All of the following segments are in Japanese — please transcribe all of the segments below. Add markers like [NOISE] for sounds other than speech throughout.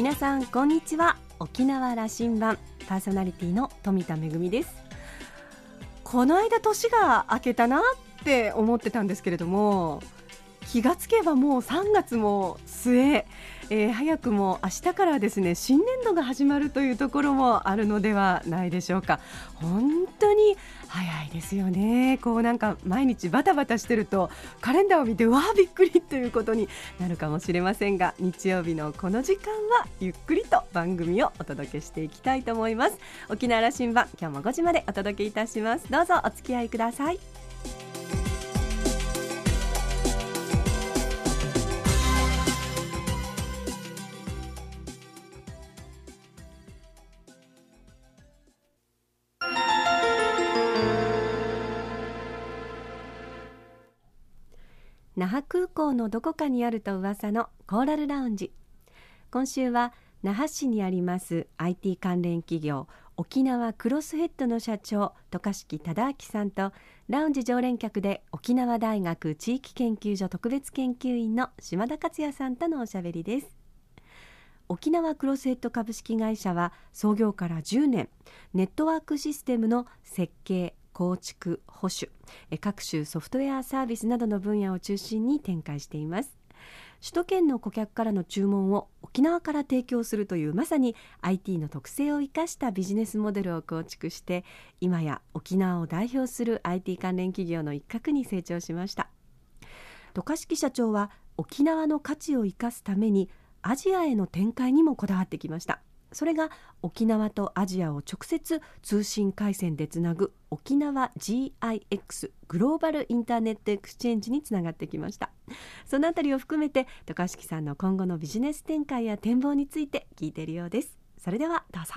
皆さんこんにちは。沖縄羅針盤パーソナリティの富田恵です。この間年が明けたなって思ってたんですけれども気がつけばもう3月も末、えー、早くも明日からですね新年度が始まるというところもあるのではないでしょうか。本当に早いですよね。こうなんか毎日バタバタしてるとカレンダーを見てわあびっくりということになるかもしれませんが日曜日のこの時間はゆっくりと番組をお届けしていきたいと思います。沖縄羅針盤今日も5時までお届けいたします。どうぞお付き合いください。那覇空港のどこかにあると噂のコーラルラウンジ。今週は那覇市にあります IT 関連企業沖縄クロスヘッドの社長渡嘉敷忠明さんとラウンジ常連客で沖縄大学地域研究所特別研究員の島田克也さんとのおしゃべりです。沖縄クロスヘッド株式会社は創業から10年。ネットワークシステムの設計構築保守各種ソフトウェアサービスなどの分野を中心に展開しています。首都圏の顧客からの注文を沖縄から提供するというまさに IT の特性を生かしたビジネスモデルを構築して今や沖縄を代表する IT 関連企業の一角に成長しました。渡嘉敷社長は沖縄の価値を生かすためにアジアへの展開にもこだわってきました。それが沖縄とアジアを直接通信回線でつなぐ沖縄 GIX グローバルインターネットエクスチェンジにつながってきました。そのあたりを含めて渡嘉敷さんの今後のビジネス展開や展望について聞いているようです。それではどうぞ。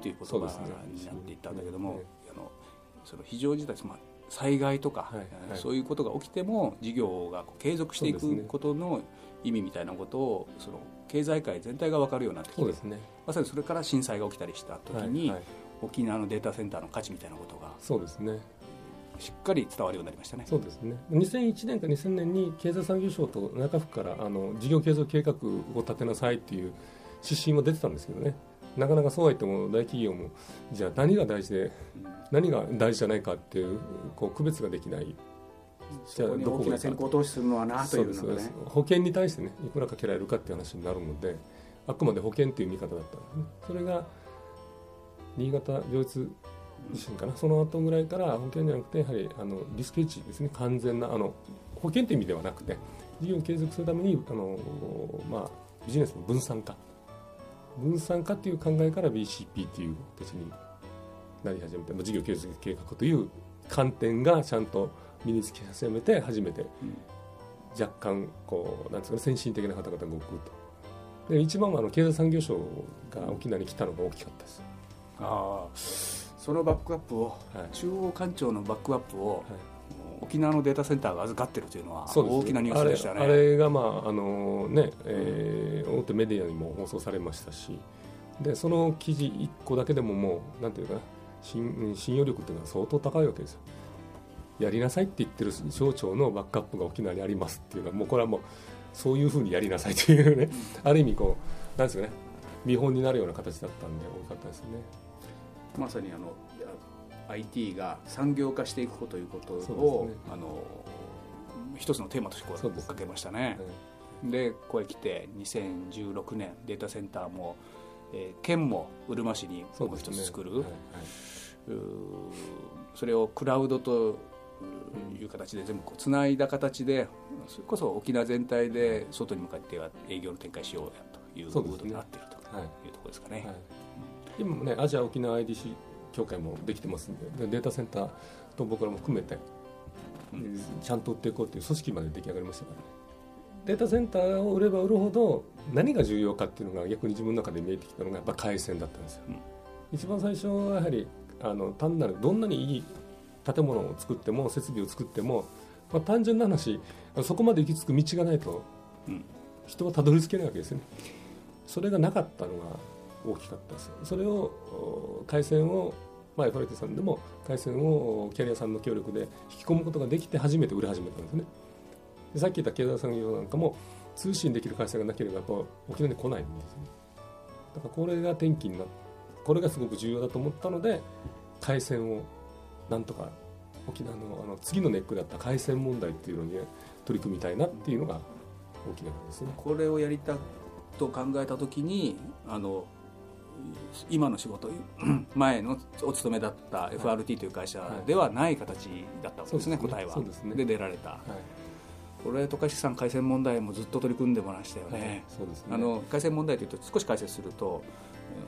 という言葉になっていったんだけども、ね、あのその非常事態、まあ、災害とか、はいはい、そういうことが起きても事業が継続していくことの意味みたいなことをその経済界全体が分かるようになってきて、ね、まさにそれから震災が起きたりした時に、はいはい、沖縄のデータセンターの価値みたいなことがそうですねしっかり伝わるようになりましたね。そうですね。2001年か2000年に経済産業省と中府からあの事業継続計画を立てなさいっていう指針も出てたんですけどね。なかなかそうは言っても大企業もじゃあ何が大事で何が大事じゃないかっていうこう区別ができない。じゃあどこが先行投資するのはなというのがね。保険に対してねいくらかけられるかっていう話になるのであくまで保険っていう見方だったんですね。それが新潟上越地震かなその後ぐらいから保険じゃなくてやはりあのリスクヘッジですね。完全なあの保険っていう意味ではなくて事業を継続するためにあの、まあ、ビジネスの分散化分散化という考えから BCP という形になり始めて、まあ、事業継続計画という観点がちゃんと身につき始めて初めて若干こうなんですか、ね、先進的な方々が動くと。で一番はあの経済産業省が沖縄に来たのが大きかったです。ああ。そのバックアップを、はい、中央官庁のバックアップを、はい沖縄のデータセンターが預かってるというのは大きなニュースでしたね。あれが、まああのねえー、大手メディアにも放送されましたしでその記事1個だけでももうなんていうかな信信用力っていうのは相当高いわけですよ。やりなさいって言ってる省庁のバックアップが沖縄にありますっていうのはもうこれはもうそういうふうにやりなさいというねある意味こうなんですかね見本になるような形だったんで多かったですね。まさにあの IT が産業化していくということを、ね、あの一つのテーマとしてこうかけましたね。でここへ来て2016年データセンターも、えー、県もうるま市にもう一つ作る。そ、ねはい。はい、それをクラウドという形で全部こうつないだ形でそれこそ沖縄全体で外に向かっては営業の展開しようやというムードになっているとい。うところですかね。はい、今もねアジア沖縄 IDC 協会もできてますんでデータセンターと僕らも含めて、うん、ちゃんと売っていこうという組織まで出来上がりましたからね。データセンターを売れば売るほど何が重要かっていうのが逆に自分の中で見えてきたのがやっぱ回線だったんですよ、うん、一番最初はやはりあの単なるどんなにいい建物を作っても設備を作っても、まあ、単純な話そこまで行き着く道がないと、人はたどり着けないわけですよね。それがなかったのが大きかったですそれを回線をまあ、FRT さんでも回線をキャリアさんの協力で引き込むことができて初めて売り始めたんですね。でさっき言った経済産業なんかも通信できる回線がなければやっぱ沖縄に来ないんですね。だからこれが転機になってこれがすごく重要だと思ったので回線をなんとか沖縄のあの次のネックだった回線問題っていうのに、取り組みたいなっていうのが大きなですね。これをやりたと考えた時にあの今の仕事 [CLEARS THROAT] 前のお勤めだった FRT という会社ではない形だったわけですね、はい、答えは。で、ね、出られた、はい、これ渡嘉敷さん回線問題もずっと取り組んでもらいましたよね。はい、そうですね。あの回線問題というと少し解説すると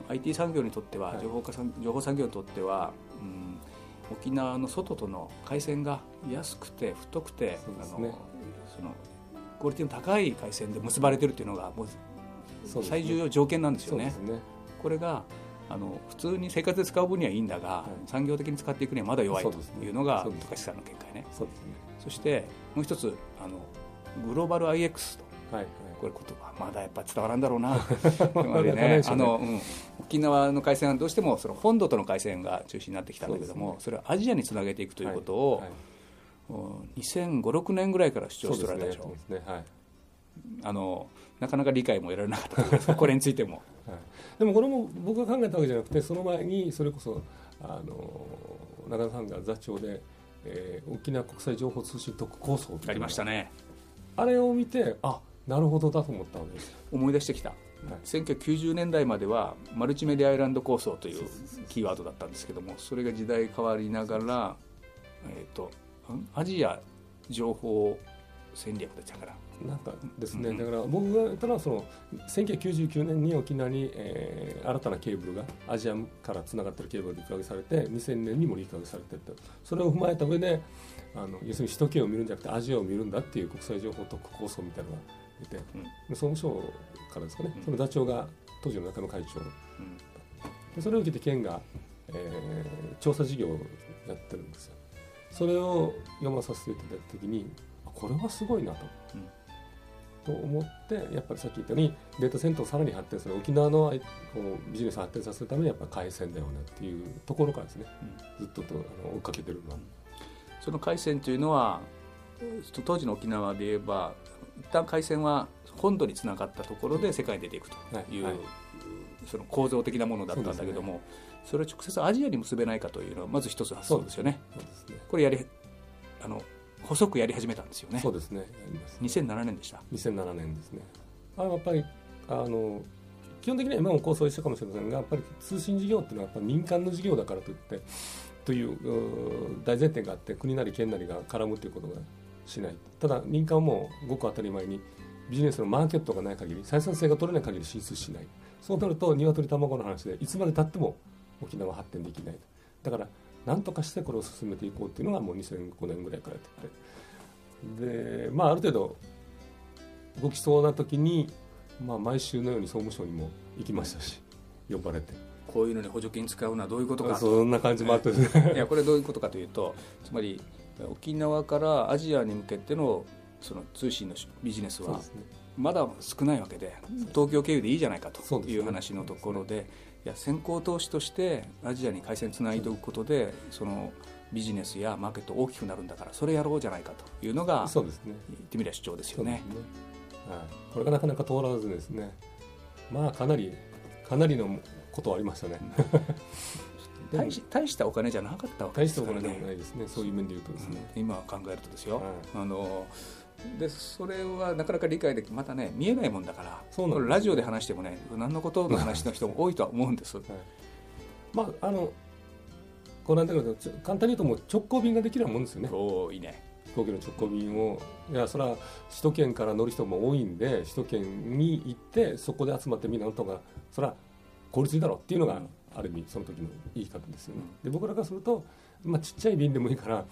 IT 産業にとっては情報化産情報産業にとっては、うん、沖縄の外との回線が安くて太くて、ね、あのそのクオリティの高い回線で結ばれてるっていうのがもう最重要条件なんですよね。ねこれがあの普通に生活で使う分にはいいんだが、はい、産業的に使っていくにはまだ弱いというのが高橋さんの見解ね。そうですね。そしてもう一つあのグローバル IX と、はいはい、これ言葉まだやっぱ伝わらんだろうな。[LAUGHS] ね、あの、うん、沖縄の回線はどうしてもその本土との回線が中心になってきたんだけどもそ,、れをアジアにつなげていくということを、はい。はい、2005、6年ぐらいから主張しておられたでしょ。う。ね。はい、あのなかなか理解も得られなかったこれについてもはい、でもこれも僕が考えたわけじゃなくてその前にそれこそあの中田さんが座長で、えー、沖縄国際情報通信特構想ありましたね。あれを見てあなるほどだと思ったわけです。思い出してきた、はい、1990年代まではマルチメディアアイランド構想というキーワードだったんですけどもそれが時代変わりながら、えーと、アジア情報戦略でしたからなんかですね、だから僕が言ったのはその1999年に沖縄に、えー、新たなケーブルがアジアからつながってるケーブルが陸揚げされて2000年にも陸揚げされてるそれを踏まえた上であの要するに首都圏を見るんじゃなくてアジアを見るんだっていう国際情報特区構想みたいなのが出て、うん、総務省からですかね、その座長が当時の中野会長、でそれを受けて県が、えー、調査事業をやってるんですよ。それを読まさせていただいた時にこれはすごいなと。うんと思ってやっぱりさっき言ったようにデータセンターをさらに発展する沖縄のこうビジネスを発展させるためにやっぱ回線だよねっていうところからですね、うん、ずっととあの追っかけてるのは。その回線というのは当時の沖縄で言えば一旦回線は本土につながったところで世界に出ていくという、はいはい、その構造的なものだったんだけどもそ、ね,、れを直接アジアに結べないかというのはまず一つ発想ですよね。ね。これやりあの細くやり始めたんですよね。そうですね。2007年でした。2007年ですね。あやっぱりあの基本的には今も構想一緒かもしれませんがやっぱり通信事業っていうのはやっぱ民間の事業だからといってという大前提があって国なり県なりが絡むということがしない。ただ民間はもうごく当たり前にビジネスのマーケットがない限り採算性が取れない限り進出しない。そうなると鶏卵の話でいつまでたっても沖縄は発展できない。だからなんとかしてこれを進めていこうっていうのがもう2005年ぐらいからやってて。でまあある程度動きそうな時に、まあ、毎週のように総務省にも行きましたし呼ばれて。こういうのに補助金使うのはどういうことかそんな感じもあって、ね、いやこれどういうことかというとつまり沖縄からアジアに向けてのその通信のビジネスはまだ少ないわけで東京経由でいいじゃないかという話のところでいや先行投資としてアジアに回線つないでおくことでそのビジネスやマーケット大きくなるんだからそれやろうじゃないかというのがそうですね。言ってみりゃ主張ですよね、ね、はい、これがなかなか通らずですね。まあかなりかなりのことはありましたね。大し [LAUGHS] 大したお金じゃなかったわけですからね。大したお金でもないですね。そういう面で言うとですね、うん、今考えるとですよ、はい、あのでそれはなかなか理解できまたね見えないもんだからそうなんラジオで話してもね何のことの話の人も多いとは思うんです、はい、まああのこの間簡単に言うともう直行便ができるもんですよね。おいいね。飛行機の直行便を。いやそれは首都圏から乗る人も多いんで首都圏に行ってそこで集まってみんなのとかそれは効率いいだろうっていうのが、ある意味その時の言い方ですよね、で僕らからすると、まあ、ちっちゃい便でもいいから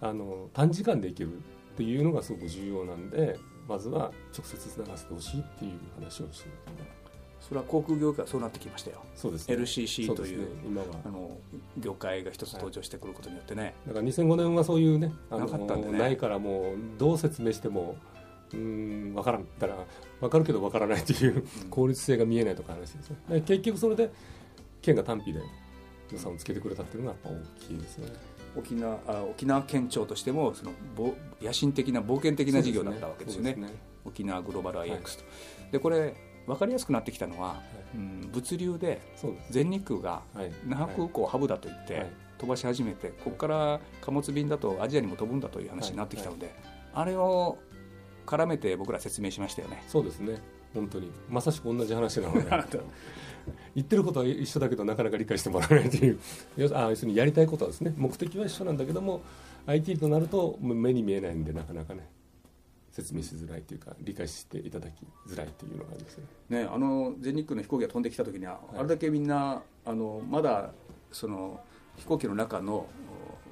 あの短時間で行けるっていうのがすごく重要なんでまずは直接つながせてほしいっていう話をしてそれは航空業界はそうなってきましたよ。そうです、ね、LCC という、ね、今は。あの業界が一つ登場してくることによってね、はい、だから2005年はそういうねあのなかったんで、ね、ないからもうどう説明してもうん分からん。ったら分かるけど分からないっていう [LAUGHS] 効率性が見えないとか話ですね。結局それで県が単品で予算をつけてくれたっていうのがやっぱ大きいですね沖縄あ沖縄県庁としてもその野心的な冒険的な事業だったわけですよね、ねね、沖縄グローバル IX と、はい、でこれ分かりやすくなってきたのは、はい、うん、物流で全日空が那覇空港ハブだと言って、飛ばし始めてここから貨物便だとアジアにも飛ぶんだという話になってきたので、あれを絡めて僕ら説明しましたよね。そうですね本当に。まさしく同じ話なので。[LAUGHS] 言ってることは一緒だけどなかなか理解してもらえないという。[LAUGHS] あ要するにやりたいことはですね目的は一緒なんだけども IT となると目に見えないんでなかなかね説明しづらいというか理解していただきづらいというのがありますね。ねあの全日空の飛行機が飛んできた時には、はい、あれだけみんなあのまだその飛行機の中の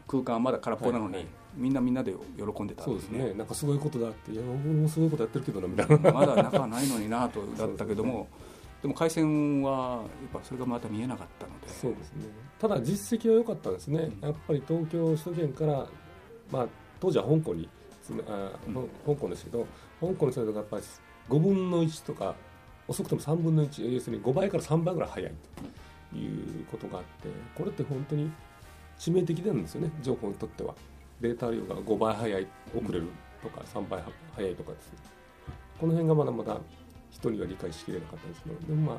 空間はまだ空っぽなのに、はいはいみんなみんなで喜んでたんですね。そうですね。なんかすごいことだって。いや俺もすごいことやってるけどなみたいな。まだ中はないのになとだったけどもで、ね,、も回線はやっぱそれがまた見えなかったので。そうですね。ただ実績は良かったですね、うん、やっぱり東京首都圏から、まあ、当時は香港にあ、うん、香港ですけど香港の人がやっぱり5分の1とか遅くても3分の1要するに5倍から3倍ぐらい早いということがあってこれって本当に致命的なんですよね情報にとっては。データ量が5倍早い遅れるとか3倍早いとかですねこの辺がまだまだ人には理解しきれなかったですけどでもまあ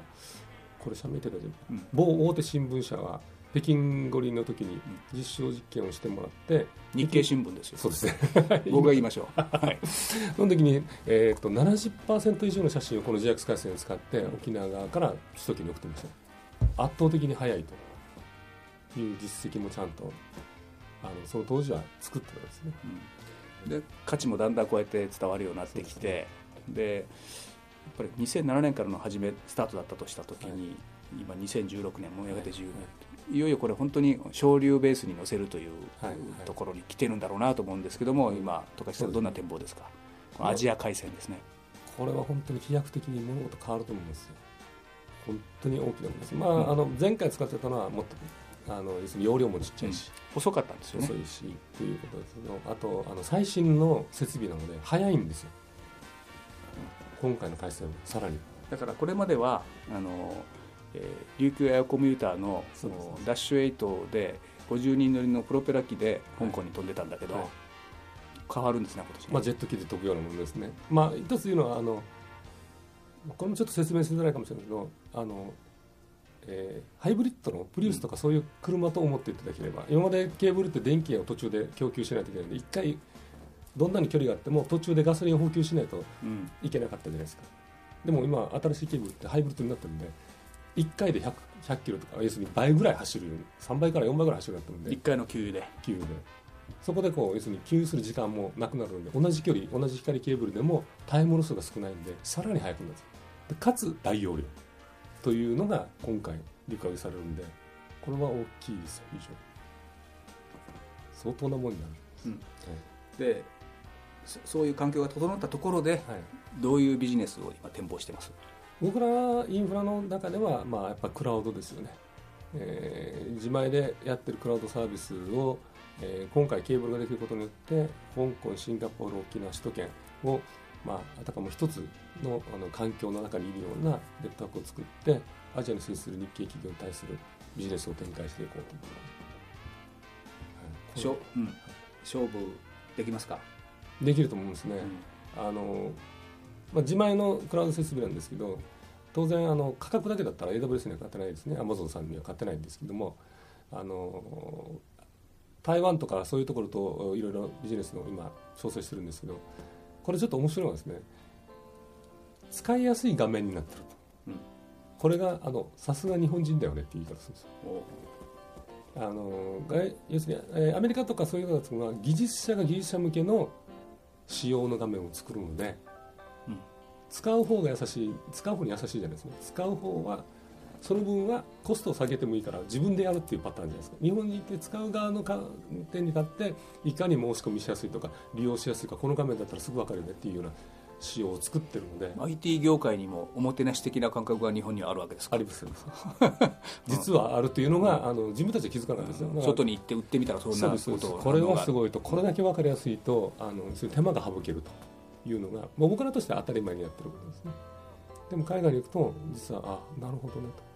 これ社名って大丈夫、うん、某大手新聞社は北京五輪の時に実証実験をしてもらって、日経新聞ですよ。そうですね。[LAUGHS] 僕が言いましょう、はい、その時に、えーと、70%以上の写真をこの JAX 回線を使って沖縄側から首都圏に送ってました。圧倒的に早いという実績もちゃんとあのその当時は作ってたんですね、うん、で価値もだんだんこうやって伝わるようになってきてでやっぱり2007年からの始めスタートだったとした時に、はい、今2016年もうやがて10年、はい、いよいよこれ本当に省流ベースに乗せるというところに来てるんだろうなと思うんですけども、今十勝さんどんな展望ですか？アジア海戦ですね。これは本当に飛躍的に物事変わると思うんですよ本当に大きなものです、まあ、うん、あの前回使ってたのはもっとあの要するに容量もちっちゃいし、うん、遅かったんですよね。遅いしということです。けどあとあの最新の設備なので早いんですよ、うん、今回の回線はさらに。だからこれまではあの、えー、琉球エアコミューターのダッシュ8で50人乗りのプロペラ機で香港に飛んでたんだけど、はい、変わるんですね今年まあ、ジェット機で飛ぶようなものですね。まあ一つ言うのはあのこれもちょっと説明しづらいかもしれないけどあのえー、ハイブリッドのプリウスとかそういう車と思っていただければ、今までケーブルって電気を途中で供給しないといけないので一回どんなに距離があっても途中でガソリンを補給しないといけなかったじゃないですか、うん、でも今新しいケーブルってハイブリッドになってるんで1回で 100, 100キロとか要するに倍ぐらい走るように3倍から4倍ぐらい走るようになってるんで。1回の給油で。給油で。そこでこう要するに給油する時間もなくなるので同じ距離同じ光ケーブルでもタイムロスが少ないんでさらに速くなるんですでかつ大容量というのが今回理解されるんでこれは大きいですよ非常に相当なもんになるんです、うん。はい、でそういう環境が整ったところで、はい、どういうビジネスを今展望してます？僕らインフラの中では、まあ、やっぱクラウドですよね、えー、自前でやってるクラウドサービスを、えー、今回ケーブルができることによって香港シンガポール沖縄首都圏をまあ、あたかも一つのあの環境の中にいるようなネットワークを作ってアジアに接する日系企業に対するビジネスを展開していこうと、はい、うん、勝負できますか？できると思うんですね、うん、あのまあ、自前のクラウド設備なんですけど当然あの価格だけだったら AWS には買ってないですね。Amazon さんには買ってないんですけどもあの台湾とかそういうところといろいろビジネスの今調整してるんですけどこれちょっと面白いのはですね使いやすい画面になってると、うん、これがあのさすが日本人だよねって言い方するんですよ。あの要するに、えー、アメリカとかそういうのは技術者が技術者向けの仕様の画面を作るので、うん、使う方が優しい使う方に優しいじゃないですか。使う方はその分はコストを下げてもいいから自分でやるっていうパターンじゃないですか。日本に行って使う側の点に立っていかに申し込みしやすいとか利用しやすいかこの画面だったらすぐ分かるよねっていうような仕様を作ってるので。IT 業界にもおもてなし的な感覚が日本にはあるわけですか？あります [LAUGHS] 実はあるというのが、うん、あの自分たちは気づかないんですよ、外に行って売ってみたらそんなことこれはすごいとこれだけ分かりやすいとあの手間が省けるというのが、まあ、僕らとしては当たり前にやってることですね。でも海外に行くと実はあなるほどねと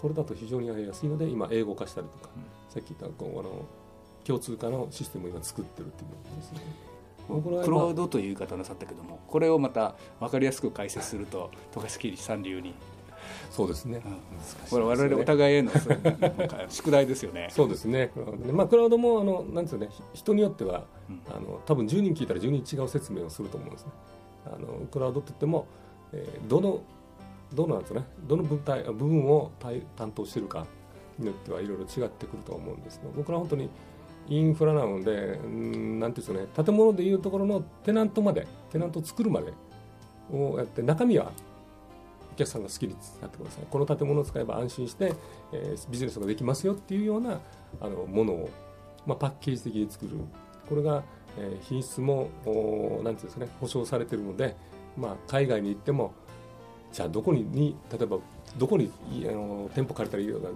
これだと非常にやりやすいので今英語化したりとか、うん、さっき言ったこうあの共通化のシステムを今作ってるっていうことですね。クラウドという言い方なさったけどもこれをまた分かりやすく解説すると渡嘉敷さん流に。そうですね、うん、これ我々お互いへの宿題ですよね。そうですね。まあ、クラウドもあのなんですよね人によっては、うん、あの多分10人聞いたら10人違う説明をすると思うんですね。あのクラウドって言っても、えー、どのどのなんですね？どの部体部分を担当しているかによってはいろいろ違ってくると思うんですが僕ら本当にインフラなのでんなんていうんですかね？建物でいうところのテナントまでテナントを作るまでをやって中身はお客さんが好きになってください。この建物を使えば安心して、えー、ビジネスができますよっていうようなあのものを、まあ、パッケージ的に作る。これが、えー、品質も何ていうんですかね？保証されてるので、まあ、海外に行ってもじゃあどこにに例えばどこにあの店舗借りたらいいのか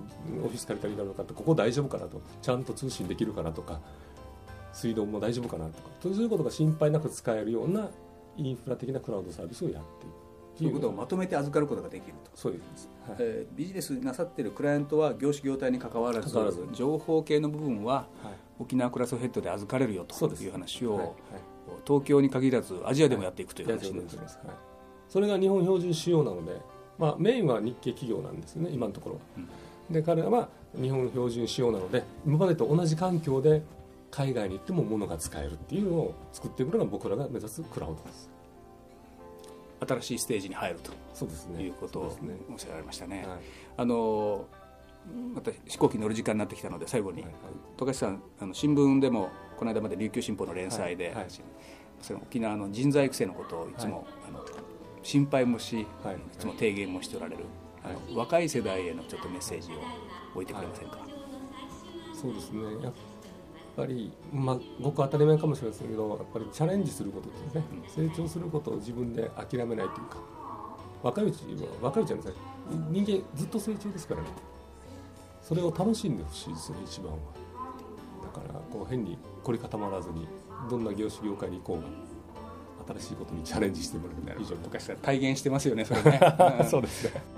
オフィス借りたらいいのかとここ大丈夫かなとちゃんと通信できるかなとか水道も大丈夫かなとかそういうことが心配なく使えるようなインフラ的なクラウドサービスをやっているそういうことをまとめて預かることができるとそうです、はい、えー、ビジネスなさってるクライアントは業種業態に関わらず情報系の部分は、沖縄クラスヘッドで預かれるよという話を、はいはい、東京に限らずアジアでもやっていくという話です、はい、それが日本標準仕様なので、まあ、メインは日系企業なんですね今のところは、うん、で彼らは日本標準仕様なので今までと同じ環境で海外に行っても物が使えるっていうのを作っていくのが僕らが目指すクラウドです。新しいステージに入ると。そうです、ね、いうことをおっしゃられましたね。はい、あのまた飛行機乗る時間になってきたので最後に、はいはい、富樫さんあの新聞でもこの間まで琉球新報の連載で、はいはい、その沖縄の人材育成のことをいつも、あの心配もし、い、つも提言もしておられる、あの若い世代へのちょっとメッセージを置いてくれませんか？そうですね。やっぱり、まあ、ごく当たり前かもしれませんけどやっぱりチャレンジすることですね、うん、成長することを自分で諦めないというか。若いうちは若いうちはね人間ずっと成長ですからね。それを楽しんでほしいですね一番は。だからこう変に凝り固まらずにどんな業種業界に行こうが新しいことにチャレンジしてもらえる以上昔から体現してますよねそれね。[LAUGHS] そうですね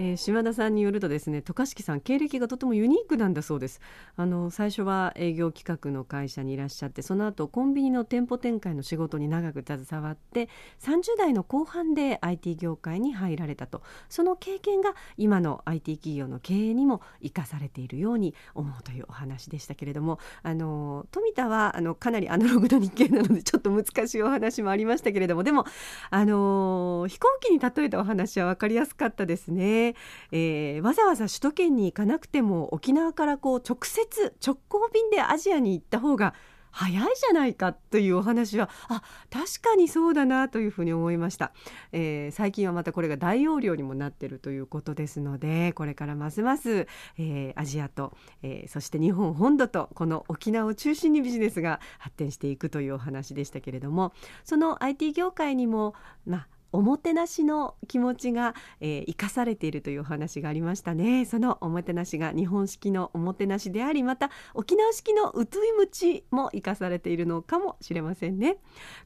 えー、島田さんによるとですね渡嘉敷さん経歴がとてもユニークなんだそうですあの最初は営業企画の会社にいらっしゃってその後コンビニの店舗展開の仕事に長く携わって30代の後半で IT 業界に入られたとその経験が今の IT 企業の経営にも生かされているように思うというお話でしたけれどもあの富田はあのかなりアナログな日系なのでちょっと難しいお話もありましたけれどもでもあの飛行機に例えたお話は分かりやすかったですね。えー、わざわざ首都圏に行かなくても沖縄からこう直接直行便でアジアに行った方が早いじゃないかというお話はあ確かにそうだなというふうに思いました、えー、最近はまたこれが大容量にもなっているということですのでこれからますます、えー、アジアと、えー、そして日本本土とこの沖縄を中心にビジネスが発展していくというお話でしたけれどもその IT 業界にもまあおもてなしの気持ちが、えー、生かされているというお話がありましたね。そのおもてなしが日本式のおもてなしでありまた沖縄式のうついむちも生かされているのかもしれませんね。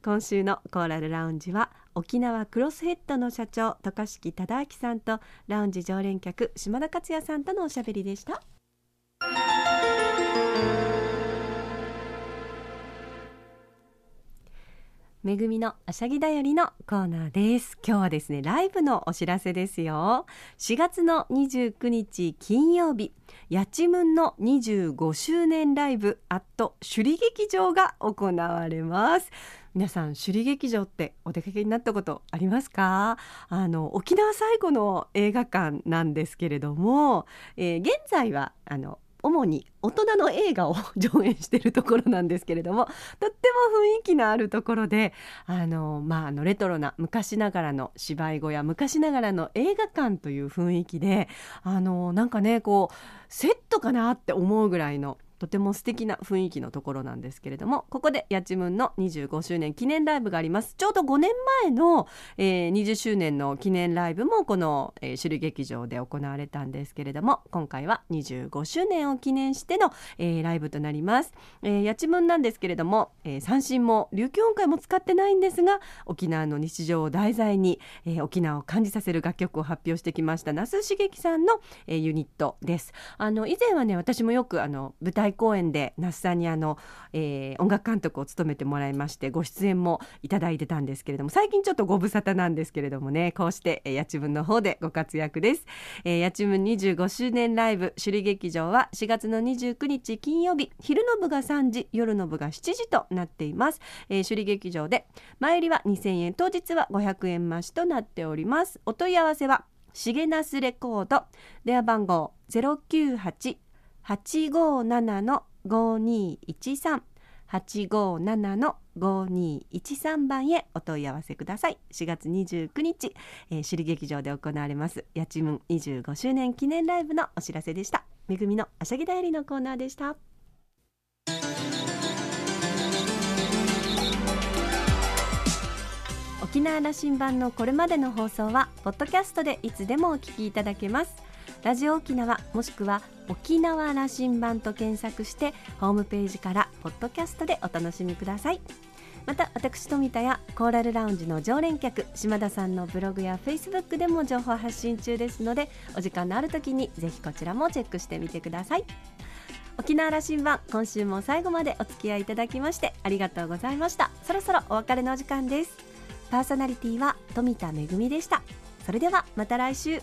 今週のコーラルラウンジは沖縄クロスヘッドの社長高敷忠明さんとラウンジ常連客島田克也さんとのおしゃべりでした。めぐみのあしゃぎだよりのコーナーです。今日はですねライブのお知らせですよ。4月の29日金曜日やちむんの25周年ライブアット首里劇場が行われます。皆さん首里劇場ってお出かけになったことありますか？あの沖縄最後の映画館なんですけれども、えー、現在はあの主に大人の映画を [LAUGHS] 上演しているところなんですけれどもとっても雰囲気のあるところであの、まあ、あのレトロな昔ながらの芝居小屋昔ながらの映画館という雰囲気であのなんかねこうセットかなって思うぐらいのとても素敵な雰囲気のところなんですけれどもここでやちむんの25周年記念ライブがあります。ちょうど5年前の、えー、20周年の記念ライブもこの、えー、首里劇場で行われたんですけれども今回は25周年を記念しての、えー、ライブとなります、えー、やちむんなんですけれども、えー、三振も琉球音階も使ってないんですが沖縄の日常を題材に、えー、沖縄を感じさせる楽曲を発表してきました那須茂樹さんの、えー、ユニットです。あの以前はね私もよくあの舞台公演で那須さんにあの、えー、音楽監督を務めてもらいましてご出演もいただいてたんですけれども最近ちょっとご無沙汰なんですけれどもねこうして、えー、やちむんの方でご活躍です、えー、やちむん25周年ライブ首里劇場は4月の29日金曜日昼の部が3時夜の部が7時となっています、えー、首里劇場で前売りは2000円当日は500円増しとなっております。お問い合わせはしげなすレコード電話番号098-857の5213 857の5213番へお問い合わせください。4月29日、えー、首里劇場で行われます。やちむん25周年記念ライブのお知らせでした。めぐみのあしゃぎだよりのコーナーでした。沖縄羅針盤のこれまでの放送はポッドキャストでいつでもお聞きいただけます。ラジオ沖縄もしくは沖縄羅針盤と検索してホームページからポッドキャストでお楽しみください。また私富田やコーラルラウンジの常連客島田さんのブログやフェイスブックでも情報発信中ですのでお時間のある時にぜひこちらもチェックしてみてください。沖縄羅針盤今週も最後までお付き合いいただきましてありがとうございました。そろそろお別れのお時間です。パーソナリティは富田恵でした。それではまた来週。